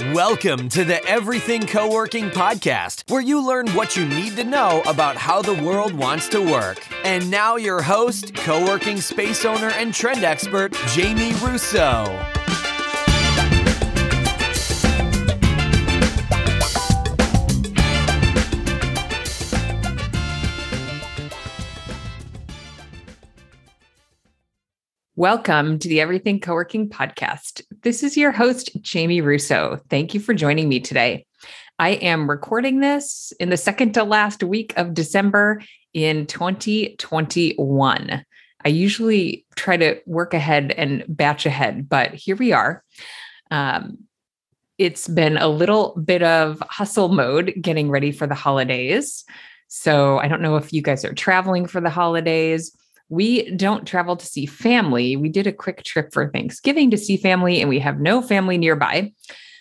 Welcome to the Everything Co working podcast, where you learn what you need to know about how the world wants to work. And now, your host, co working space owner, and trend expert, Jamie Russo. Welcome to the Everything Co-working podcast. This is your host, Jamie Russo. Thank you for joining me today. I am recording this in the second to last week of December in 2021. I usually try to work ahead and batch ahead, but here we are. Um, it's been a little bit of hustle mode getting ready for the holidays. So I don't know if you guys are traveling for the holidays we don't travel to see family. We did a quick trip for Thanksgiving to see family, and we have no family nearby.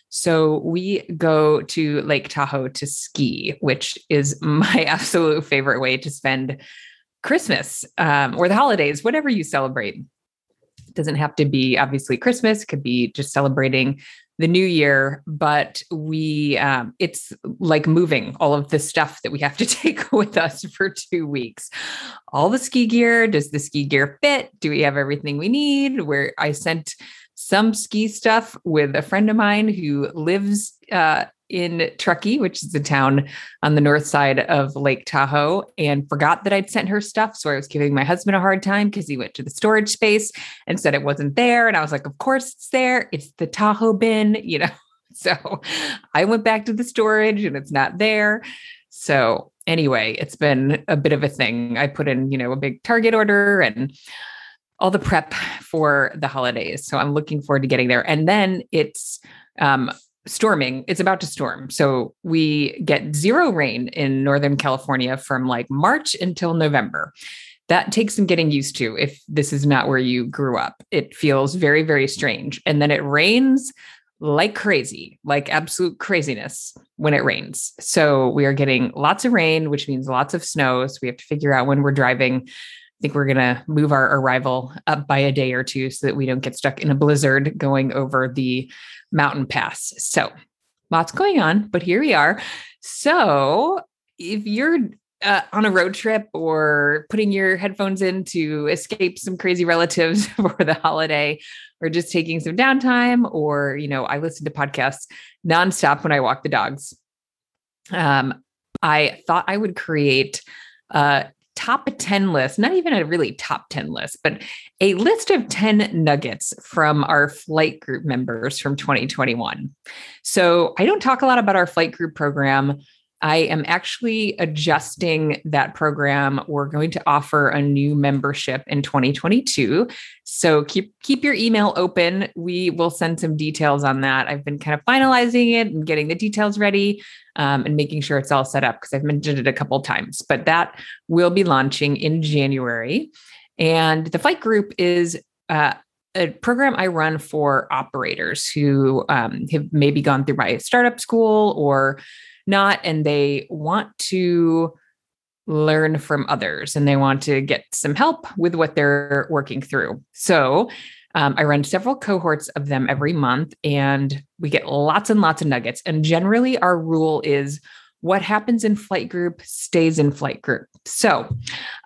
So we go to Lake Tahoe to ski, which is my absolute favorite way to spend Christmas um, or the holidays, whatever you celebrate. It doesn't have to be obviously Christmas, it could be just celebrating the new year but we um, it's like moving all of the stuff that we have to take with us for two weeks. All the ski gear does the ski gear fit? Do we have everything we need? Where i sent some ski stuff with a friend of mine who lives uh, in Truckee, which is a town on the north side of Lake Tahoe, and forgot that I'd sent her stuff. So I was giving my husband a hard time because he went to the storage space and said it wasn't there. And I was like, Of course it's there. It's the Tahoe bin, you know. So I went back to the storage and it's not there. So anyway, it's been a bit of a thing. I put in, you know, a big Target order and all the prep for the holidays. So I'm looking forward to getting there. And then it's um, storming. It's about to storm. So we get zero rain in Northern California from like March until November. That takes some getting used to if this is not where you grew up. It feels very, very strange. And then it rains like crazy, like absolute craziness when it rains. So we are getting lots of rain, which means lots of snow. So we have to figure out when we're driving. Think we're going to move our arrival up by a day or two so that we don't get stuck in a blizzard going over the mountain pass. So lots going on, but here we are. So if you're uh, on a road trip or putting your headphones in to escape some crazy relatives for the holiday or just taking some downtime or you know i listen to podcasts nonstop when i walk the dogs um, i thought i would create uh, top 10 list, not even a really top 10 list, but a list of 10 nuggets from our flight group members from 2021. So I don't talk a lot about our flight group program. I am actually adjusting that program. We're going to offer a new membership in 2022. So keep keep your email open. We will send some details on that. I've been kind of finalizing it and getting the details ready um, and making sure it's all set up because I've mentioned it a couple times. But that will be launching in January. And the flight group is uh, a program I run for operators who um, have maybe gone through my startup school or not, and they want to learn from others and they want to get some help with what they're working through. So um, I run several cohorts of them every month, and we get lots and lots of nuggets. And generally, our rule is what happens in flight group stays in flight group. So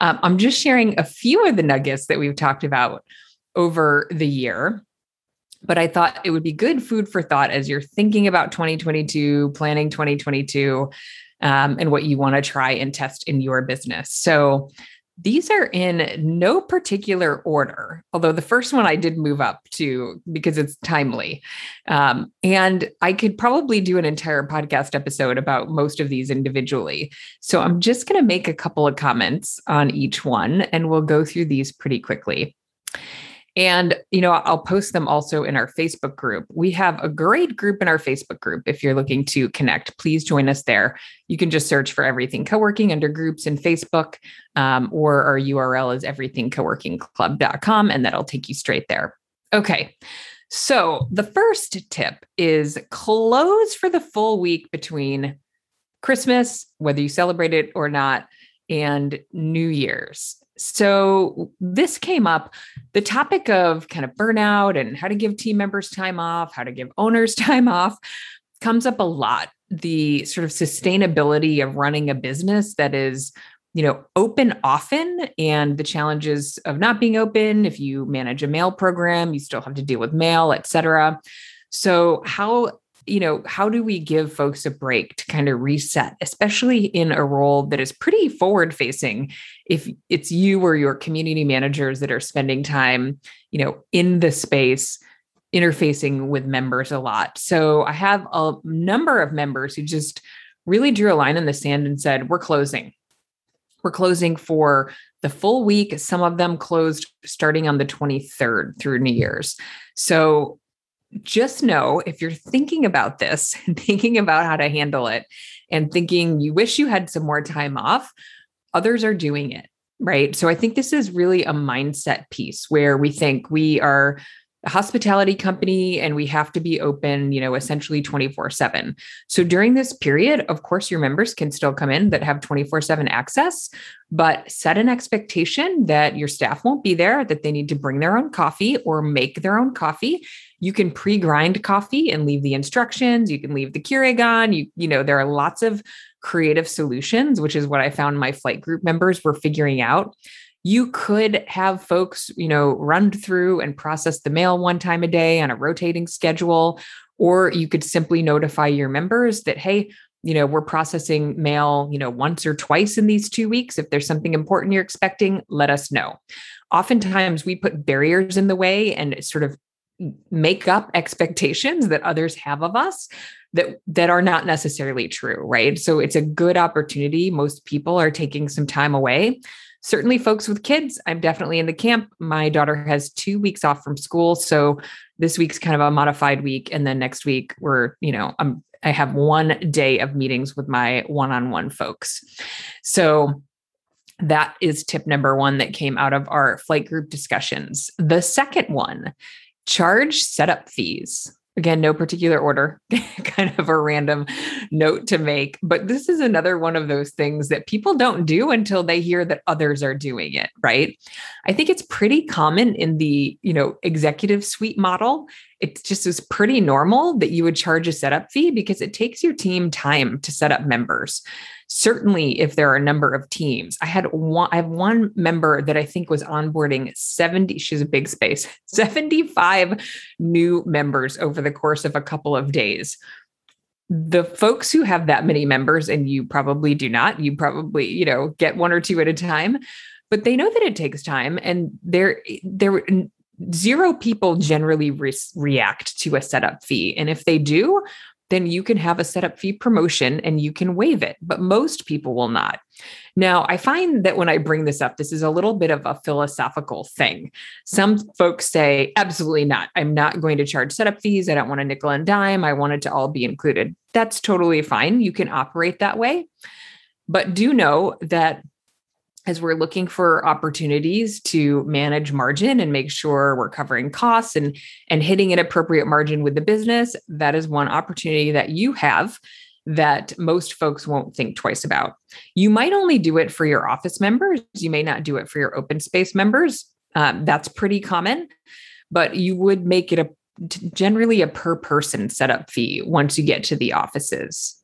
um, I'm just sharing a few of the nuggets that we've talked about over the year but I thought it would be good food for thought as you're thinking about 2022, planning 2022, um, and what you want to try and test in your business. So these are in no particular order, although the first one I did move up to because it's timely. Um, and I could probably do an entire podcast episode about most of these individually. So I'm just going to make a couple of comments on each one and we'll go through these pretty quickly. And, you know, I'll post them also in our Facebook group. We have a great group in our Facebook group. If you're looking to connect, please join us there. You can just search for everything co working under groups in Facebook, um, or our URL is everythingcoworkingclub.com, and that'll take you straight there. Okay. So the first tip is close for the full week between Christmas, whether you celebrate it or not, and New Year's. So this came up the topic of kind of burnout and how to give team members time off, how to give owners time off. comes up a lot the sort of sustainability of running a business that is you know open often and the challenges of not being open if you manage a mail program you still have to deal with mail et cetera so how you know how do we give folks a break to kind of reset especially in a role that is pretty forward facing if it's you or your community managers that are spending time you know in the space interfacing with members a lot. So I have a number of members who just really drew a line in the sand and said, We're closing. We're closing for the full week. Some of them closed starting on the 23rd through New Year's. So just know if you're thinking about this, thinking about how to handle it, and thinking you wish you had some more time off, others are doing it. Right. So I think this is really a mindset piece where we think we are a hospitality company and we have to be open, you know, essentially 24 7. So during this period, of course, your members can still come in that have 24 7 access, but set an expectation that your staff won't be there, that they need to bring their own coffee or make their own coffee. You can pre-grind coffee and leave the instructions. You can leave the Keurig on. You, you know, there are lots of creative solutions, which is what I found my flight group members were figuring out you could have folks, you know, run through and process the mail one time a day on a rotating schedule, or you could simply notify your members that, hey, you know, we're processing mail, you know, once or twice in these two weeks. If there's something important you're expecting, let us know. Oftentimes we put barriers in the way and sort of make up expectations that others have of us that that are not necessarily true right so it's a good opportunity most people are taking some time away certainly folks with kids, I'm definitely in the camp. My daughter has two weeks off from school. So this week's kind of a modified week. And then next week, we're, you know, I'm, I have one day of meetings with my one on one folks. So that is tip number one that came out of our flight group discussions. The second one charge setup fees. Again no particular order kind of a random note to make but this is another one of those things that people don't do until they hear that others are doing it right? I think it's pretty common in the you know executive suite model it just is pretty normal that you would charge a setup fee because it takes your team time to set up members. Certainly if there are a number of teams i had one i have one member that i think was onboarding 70 she's a big space 75 new members over the course of a couple of days. The folks who have that many members and you probably do not you probably you know get one or two at a time but they know that it takes time and there there zero people generally re- react to a setup fee and if they do then you can have a setup fee promotion and you can waive it, but most people will not. Now, I find that when I bring this up, this is a little bit of a philosophical thing. Some folks say, absolutely not. I'm not going to charge setup fees. I don't want a nickel and dime. I want it to all be included. That's totally fine. You can operate that way. But do know that as we're looking for opportunities to manage margin and make sure we're covering costs and and hitting an appropriate margin with the business that is one opportunity that you have that most folks won't think twice about. You might only do it for your office members. You may not do it for your open space members. Um, that's pretty common but you would make it a generally a per person setup fee once you get to the offices.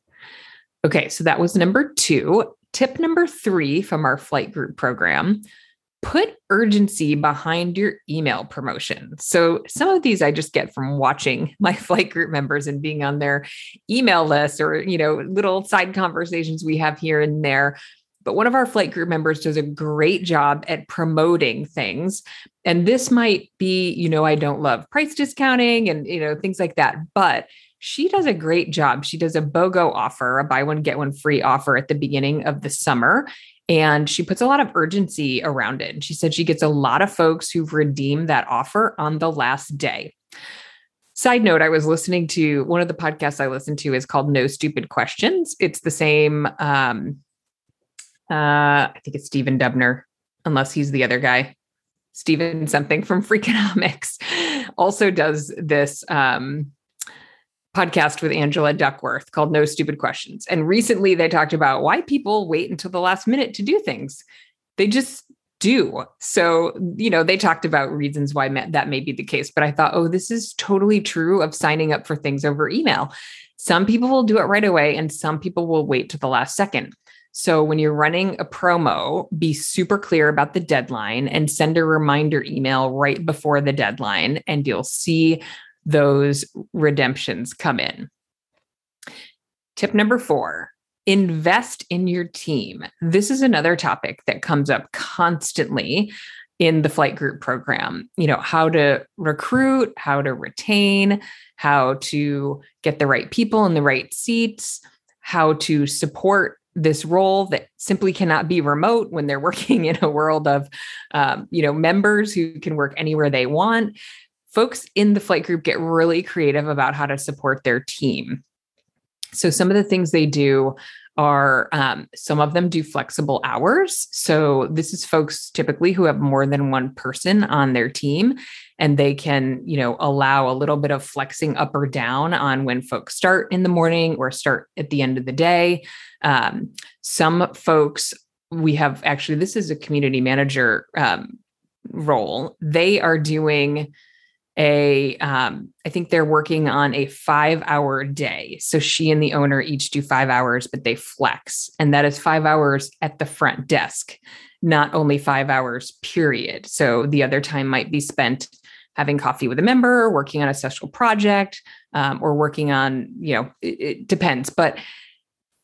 Okay so that was number two Tip number three from our flight group program put urgency behind your email promotion. So some of these I just get from watching my flight group members and being on their email list or, you know, little side conversations we have here and there. But one of our flight group members does a great job at promoting things. And this might be, you know, I don't love price discounting and, you know, things like that. But she does a great job. She does a BOGO offer, a buy one, get one free offer at the beginning of the summer. And she puts a lot of urgency around it. And she said she gets a lot of folks who've redeemed that offer on the last day. Side note, I was listening to one of the podcasts I listened to is called No Stupid Questions. It's the same, um, uh, I think it's Stephen Dubner, unless he's the other guy. Stephen something from Freakonomics also does this um, podcast with Angela Duckworth called No Stupid Questions. And recently they talked about why people wait until the last minute to do things. They just do. So, you know, they talked about reasons why that may be the case, but I thought, oh, this is totally true of signing up for things over email. Some people will do it right away, and some people will wait to the last second. So, when you're running a promo, be super clear about the deadline and send a reminder email right before the deadline, and you'll see those redemptions come in. Tip number four invest in your team. This is another topic that comes up constantly in the flight group program. You know, how to recruit, how to retain, how to get the right people in the right seats, how to support this role that simply cannot be remote when they're working in a world of um, you know members who can work anywhere they want folks in the flight group get really creative about how to support their team so some of the things they do are um, some of them do flexible hours. So this is folks typically who have more than one person on their team, and they can, you know, allow a little bit of flexing up or down on when folks start in the morning or start at the end of the day. Um, some folks we have actually this is a community manager um, role. They are doing a um, I think they're working on a five hour day. So she and the owner each do five hours, but they flex. And that is five hours at the front desk, not only five hours, period. So the other time might be spent having coffee with a member, working on a special project, um, or working on, you know, it, it depends. But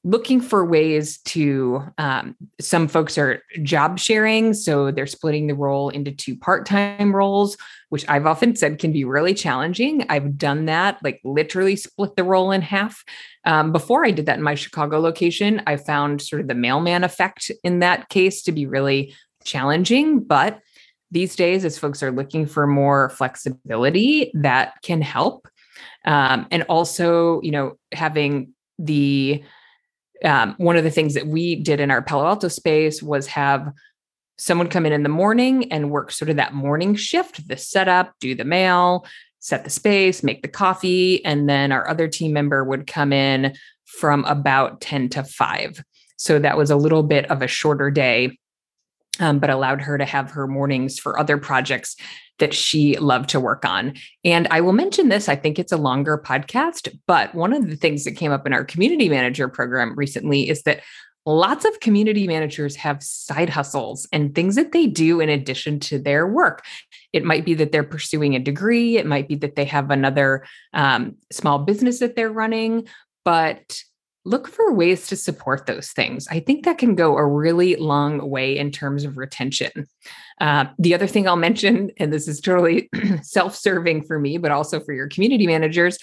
looking for ways to um, some folks are job sharing so they're splitting the role into two part-time roles which i've often said can be really challenging. I've done that like literally split the role in half. Um, before i did that in my chicago location i found sort of the mailman effect in that case to be really challenging but these days as folks are looking for more flexibility that can help. Um, and also you know having the um, one of the things that we did in our Palo Alto space was have someone come in in the morning and work sort of that morning shift, the setup, do the mail, set the space, make the coffee, and then our other team member would come in from about 10 to 5. So that was a little bit of a shorter day, um, but allowed her to have her mornings for other projects that she loved to work on. And I will mention this, I think it's a longer podcast, but one of the things that came up in our community manager program recently is that lots of community managers have side hustles and things that they do in addition to their work. It might be that they're pursuing a degree, it might be that they have another um, small business that they're running, but look for ways to support those things. I think that can go a really long way in terms of retention. Uh, the other thing I'll mention, and this is totally self serving for me, but also for your community managers,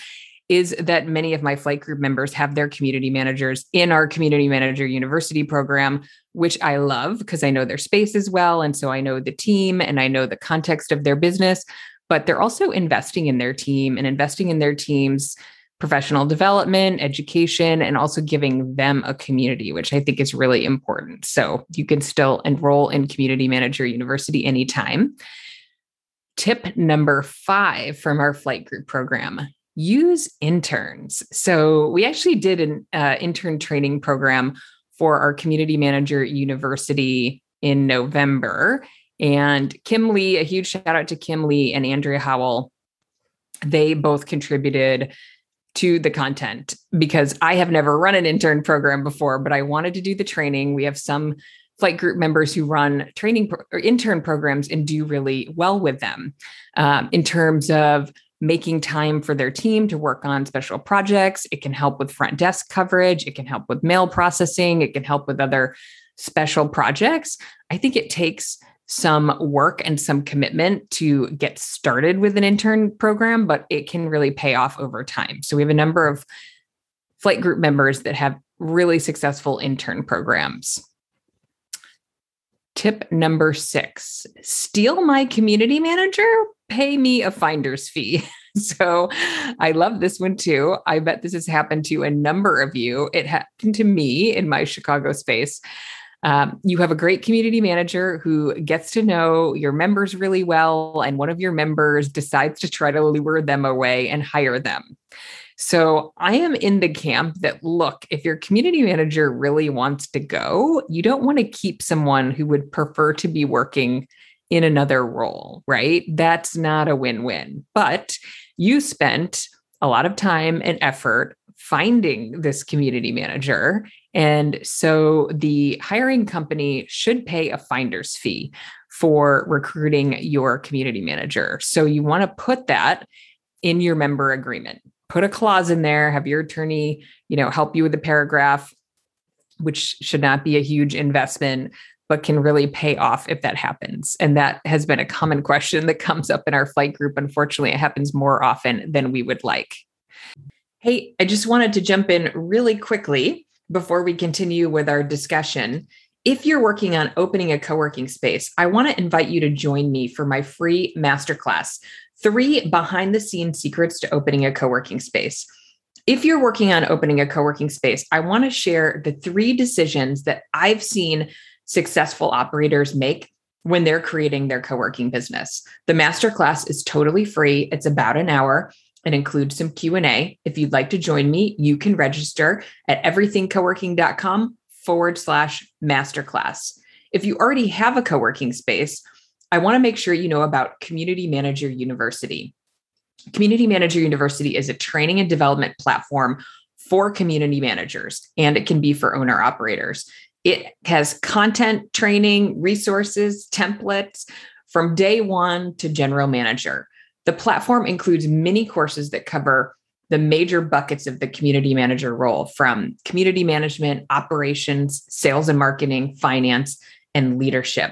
is that many of my flight group members have their community managers in our community manager university program, which I love because I know their space as well. And so I know the team and I know the context of their business, but they're also investing in their team and investing in their teams professional development, education, and also giving them a community, which I think is really important. So you can still enroll in Community Manager University anytime. Tip number five from our flight group program use interns. So we actually did an uh, intern training program for our Community Manager University in November. And Kim Lee, a huge shout out to Kim Lee and Andrea Howell. They both contributed to the content because I have never run an intern program before, but I wanted to do the training. We have some flight group members who run training pro- or intern programs and do really well with them um, in terms of making time for their team to work on special projects. It can help with front desk coverage, it can help with mail processing, it can help with other special projects. I think it takes some work and some commitment to get started with an intern program, but it can really pay off over time. So we have a number of flight group members that have really successful intern programs. Tip number six steal my community manager, pay me a finder's fee. so I love this one too. I bet this has happened to a number of you. It happened to me in my Chicago space. Um, you have a great community manager who gets to know your members really well, and one of your members decides to try to lure them away and hire them. So I am in the camp that look, if your community manager really wants to go, you don't want to keep someone who would prefer to be working in another role, right? That's not a win win. But you spent a lot of time and effort finding this community manager. And so the hiring company should pay a finder's fee for recruiting your community manager. So you want to put that in your member agreement. Put a clause in there, have your attorney, you know, help you with the paragraph which should not be a huge investment but can really pay off if that happens. And that has been a common question that comes up in our flight group. Unfortunately, it happens more often than we would like. Hey, I just wanted to jump in really quickly before we continue with our discussion. If you're working on opening a co working space, I want to invite you to join me for my free masterclass three behind the scenes secrets to opening a co working space. If you're working on opening a co working space, I want to share the three decisions that I've seen successful operators make when they're creating their co-working business. The masterclass is totally free. It's about an hour. It include some Q&A. If you'd like to join me, you can register at everythingcoworking.com forward slash masterclass. If you already have a co-working space, I want to make sure you know about Community Manager University. Community Manager University is a training and development platform for community managers, and it can be for owner operators. It has content, training, resources, templates from day one to general manager. The platform includes many courses that cover the major buckets of the community manager role from community management, operations, sales and marketing, finance, and leadership.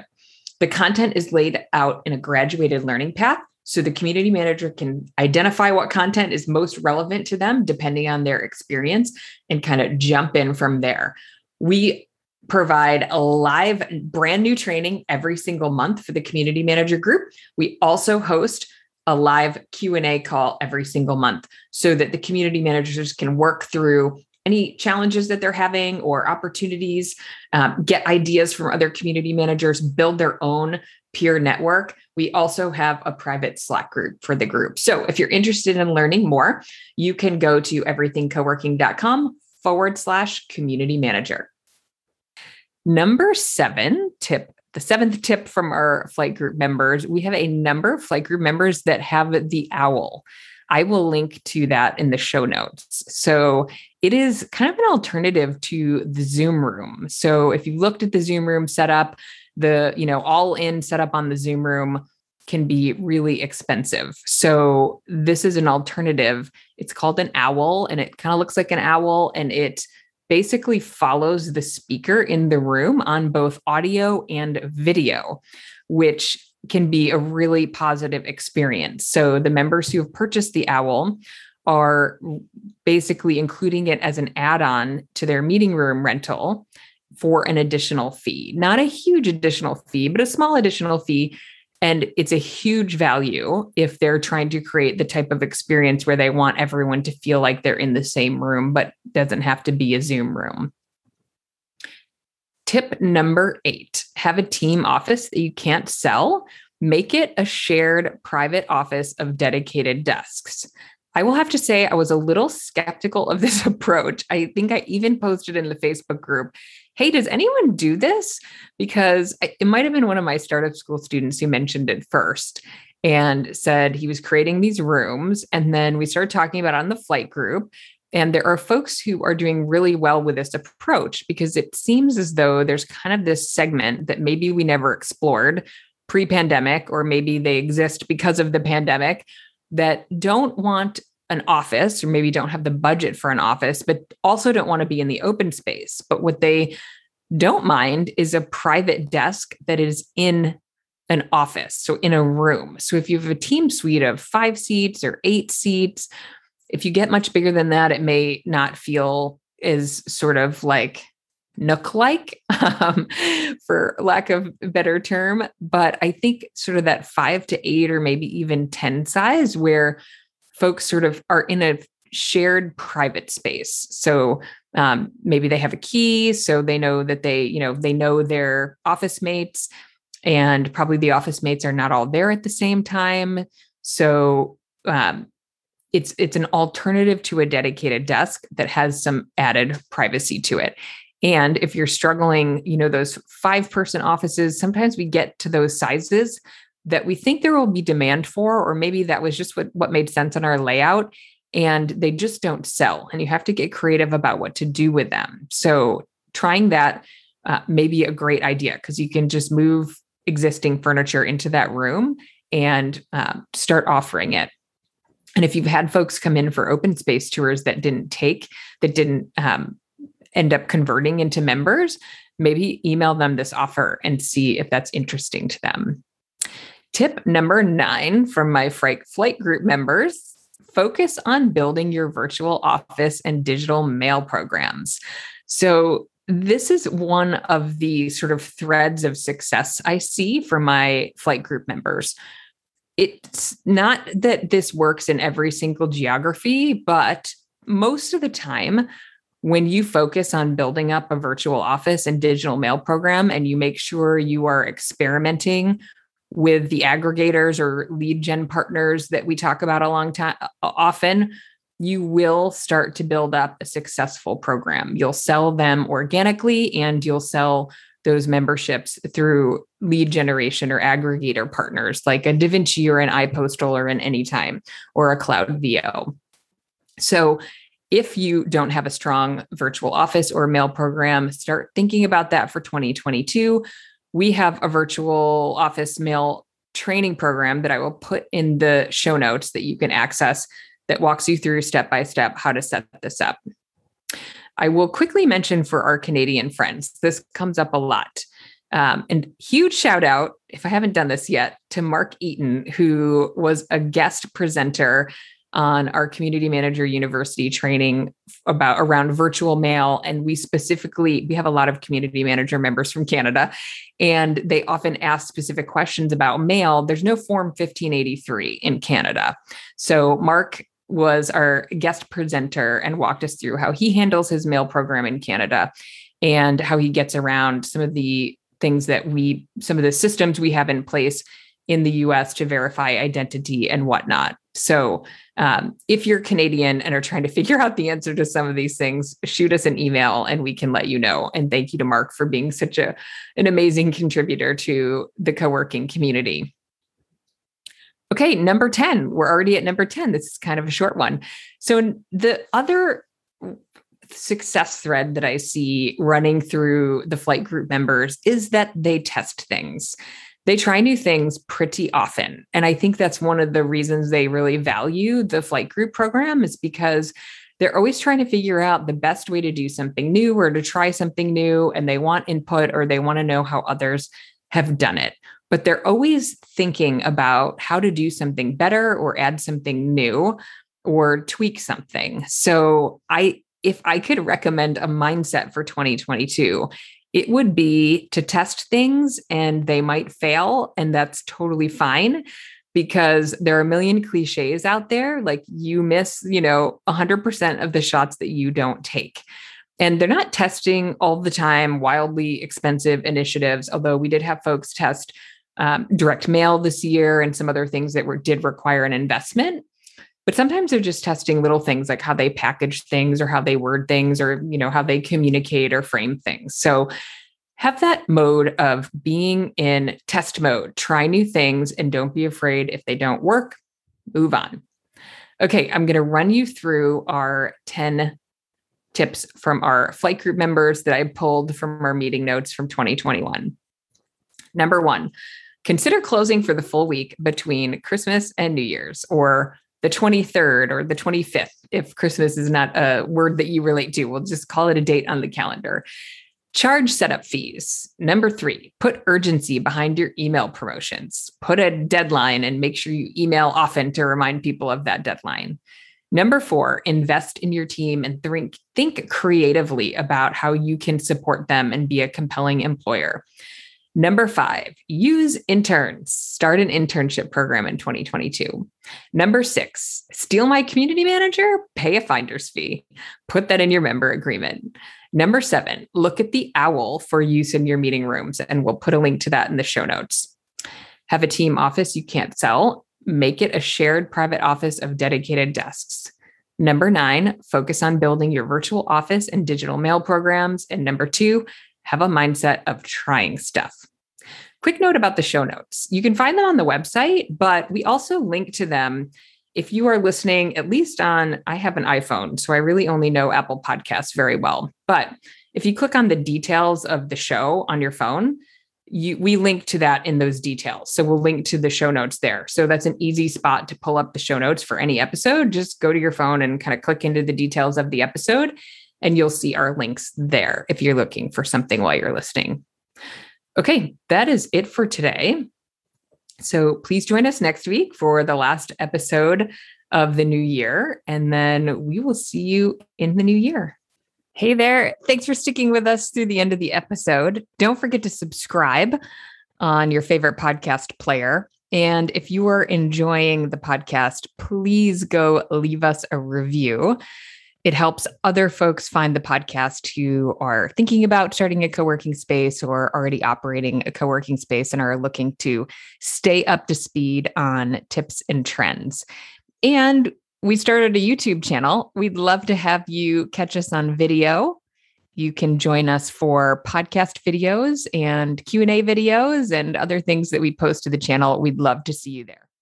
The content is laid out in a graduated learning path so the community manager can identify what content is most relevant to them depending on their experience and kind of jump in from there. We provide a live brand new training every single month for the community manager group. We also host a live Q&A call every single month so that the community managers can work through any challenges that they're having or opportunities, um, get ideas from other community managers, build their own peer network. We also have a private Slack group for the group. So if you're interested in learning more, you can go to everythingcoworking.com forward slash community manager. Number seven tip, the seventh tip from our flight group members, we have a number of flight group members that have the owl. I will link to that in the show notes. So it is kind of an alternative to the Zoom room. So if you looked at the Zoom room setup, the, you know, all in setup on the Zoom room can be really expensive. So this is an alternative. It's called an owl and it kind of looks like an owl and it basically follows the speaker in the room on both audio and video, which can be a really positive experience. So the members who have purchased the owl are basically including it as an add-on to their meeting room rental for an additional fee. Not a huge additional fee, but a small additional fee and it's a huge value if they're trying to create the type of experience where they want everyone to feel like they're in the same room, but doesn't have to be a Zoom room. Tip number eight have a team office that you can't sell. Make it a shared private office of dedicated desks. I will have to say, I was a little skeptical of this approach. I think I even posted in the Facebook group hey, does anyone do this? Because it might have been one of my startup school students who mentioned it first and said he was creating these rooms. And then we started talking about on the flight group. And there are folks who are doing really well with this approach because it seems as though there's kind of this segment that maybe we never explored pre pandemic, or maybe they exist because of the pandemic that don't want an office or maybe don't have the budget for an office, but also don't want to be in the open space. But what they don't mind is a private desk that is in an office, so in a room. So if you have a team suite of five seats or eight seats, if you get much bigger than that, it may not feel as sort of like nook like um, for lack of better term but i think sort of that five to eight or maybe even 10 size where folks sort of are in a shared private space. So um, maybe they have a key, so they know that they, you know, they know their office mates, and probably the office mates are not all there at the same time. So um, it's it's an alternative to a dedicated desk that has some added privacy to it. And if you're struggling, you know, those five person offices, sometimes we get to those sizes that we think there will be demand for, or maybe that was just what, what made sense in our layout and they just don't sell. And you have to get creative about what to do with them. So trying that uh, may be a great idea because you can just move existing furniture into that room and um, start offering it. And if you've had folks come in for open space tours that didn't take, that didn't um, end up converting into members, maybe email them this offer and see if that's interesting to them. Tip number nine from my flight group members focus on building your virtual office and digital mail programs. So, this is one of the sort of threads of success I see for my flight group members. It's not that this works in every single geography, but most of the time, when you focus on building up a virtual office and digital mail program and you make sure you are experimenting with the aggregators or lead gen partners that we talk about a long time often you will start to build up a successful program you'll sell them organically and you'll sell those memberships through lead generation or aggregator partners like a davinci or an ipostal or an anytime or a cloud vo so if you don't have a strong virtual office or mail program, start thinking about that for 2022. We have a virtual office mail training program that I will put in the show notes that you can access that walks you through step by step how to set this up. I will quickly mention for our Canadian friends, this comes up a lot. Um, and huge shout out, if I haven't done this yet, to Mark Eaton, who was a guest presenter on our community manager university training about around virtual mail. And we specifically we have a lot of community manager members from canada and they often ask specific questions about mail. There's no form 1583 in canada. So mark was our guest presenter and walked us through how he handles his mail program in canada and how he gets around some of the things that we some of the systems we have in place in the US to verify identity and whatnot. So, um, if you're Canadian and are trying to figure out the answer to some of these things, shoot us an email and we can let you know. And thank you to Mark for being such a an amazing contributor to the co-working community. Okay, number 10. We're already at number 10. This is kind of a short one. So, the other success thread that I see running through the flight group members is that they test things they try new things pretty often. And I think that's one of the reasons they really value the flight group program is because they're always trying to figure out the best way to do something new or to try something new. And they want input or they want to know how others have done it. But they're always thinking about how to do something better or add something new or tweak something. So I if I could recommend a mindset for 2022, it would be to test things and they might fail and that's totally fine because there are a million cliches out there like you miss you know 100% of the shots that you don't take. And they're not testing all the time wildly expensive initiatives although we did have folks test um, direct mail this year and some other things that were did require an investment but sometimes they're just testing little things like how they package things or how they word things or you know how they communicate or frame things. So have that mode of being in test mode. Try new things and don't be afraid if they don't work move on. Okay i'm going to run you through our 10 tips from our flight group members that i pulled from our meeting notes from 2021 number one consider closing for the full week between christmas and new year's or the 23rd or the 25th, if Christmas is not a word that you relate to, we'll just call it a date on the calendar. Charge setup fees. Number three, put urgency behind your email promotions. Put a deadline and make sure you email often to remind people of that deadline. Number four, invest in your team and think, think creatively about how you can support them and be a compelling employer. Number five, use interns. Start an internship program in 2022. Number six, steal my community manager, pay a finder's fee. Put that in your member agreement. Number seven, look at the owl for use in your meeting rooms, and we'll put a link to that in the show notes. Have a team office you can't sell. make it a shared private office of dedicated desks. Number nine, focus on building your virtual office and digital mail programs. And number two, have a mindset of trying stuff. Quick note about the show notes. You can find them on the website, but we also link to them if you are listening, at least on, I have an iPhone, so I really only know Apple Podcasts very well. But if you click on the details of the show on your phone, you, we link to that in those details. So we'll link to the show notes there. So that's an easy spot to pull up the show notes for any episode. Just go to your phone and kind of click into the details of the episode, and you'll see our links there if you're looking for something while you're listening. Okay, that is it for today. So please join us next week for the last episode of the new year, and then we will see you in the new year. Hey there. Thanks for sticking with us through the end of the episode. Don't forget to subscribe on your favorite podcast player. And if you are enjoying the podcast, please go leave us a review. It helps other folks find the podcast who are thinking about starting a co working space or already operating a co working space and are looking to stay up to speed on tips and trends. And we started a YouTube channel. We'd love to have you catch us on video. You can join us for podcast videos and Q&A videos and other things that we post to the channel. We'd love to see you there.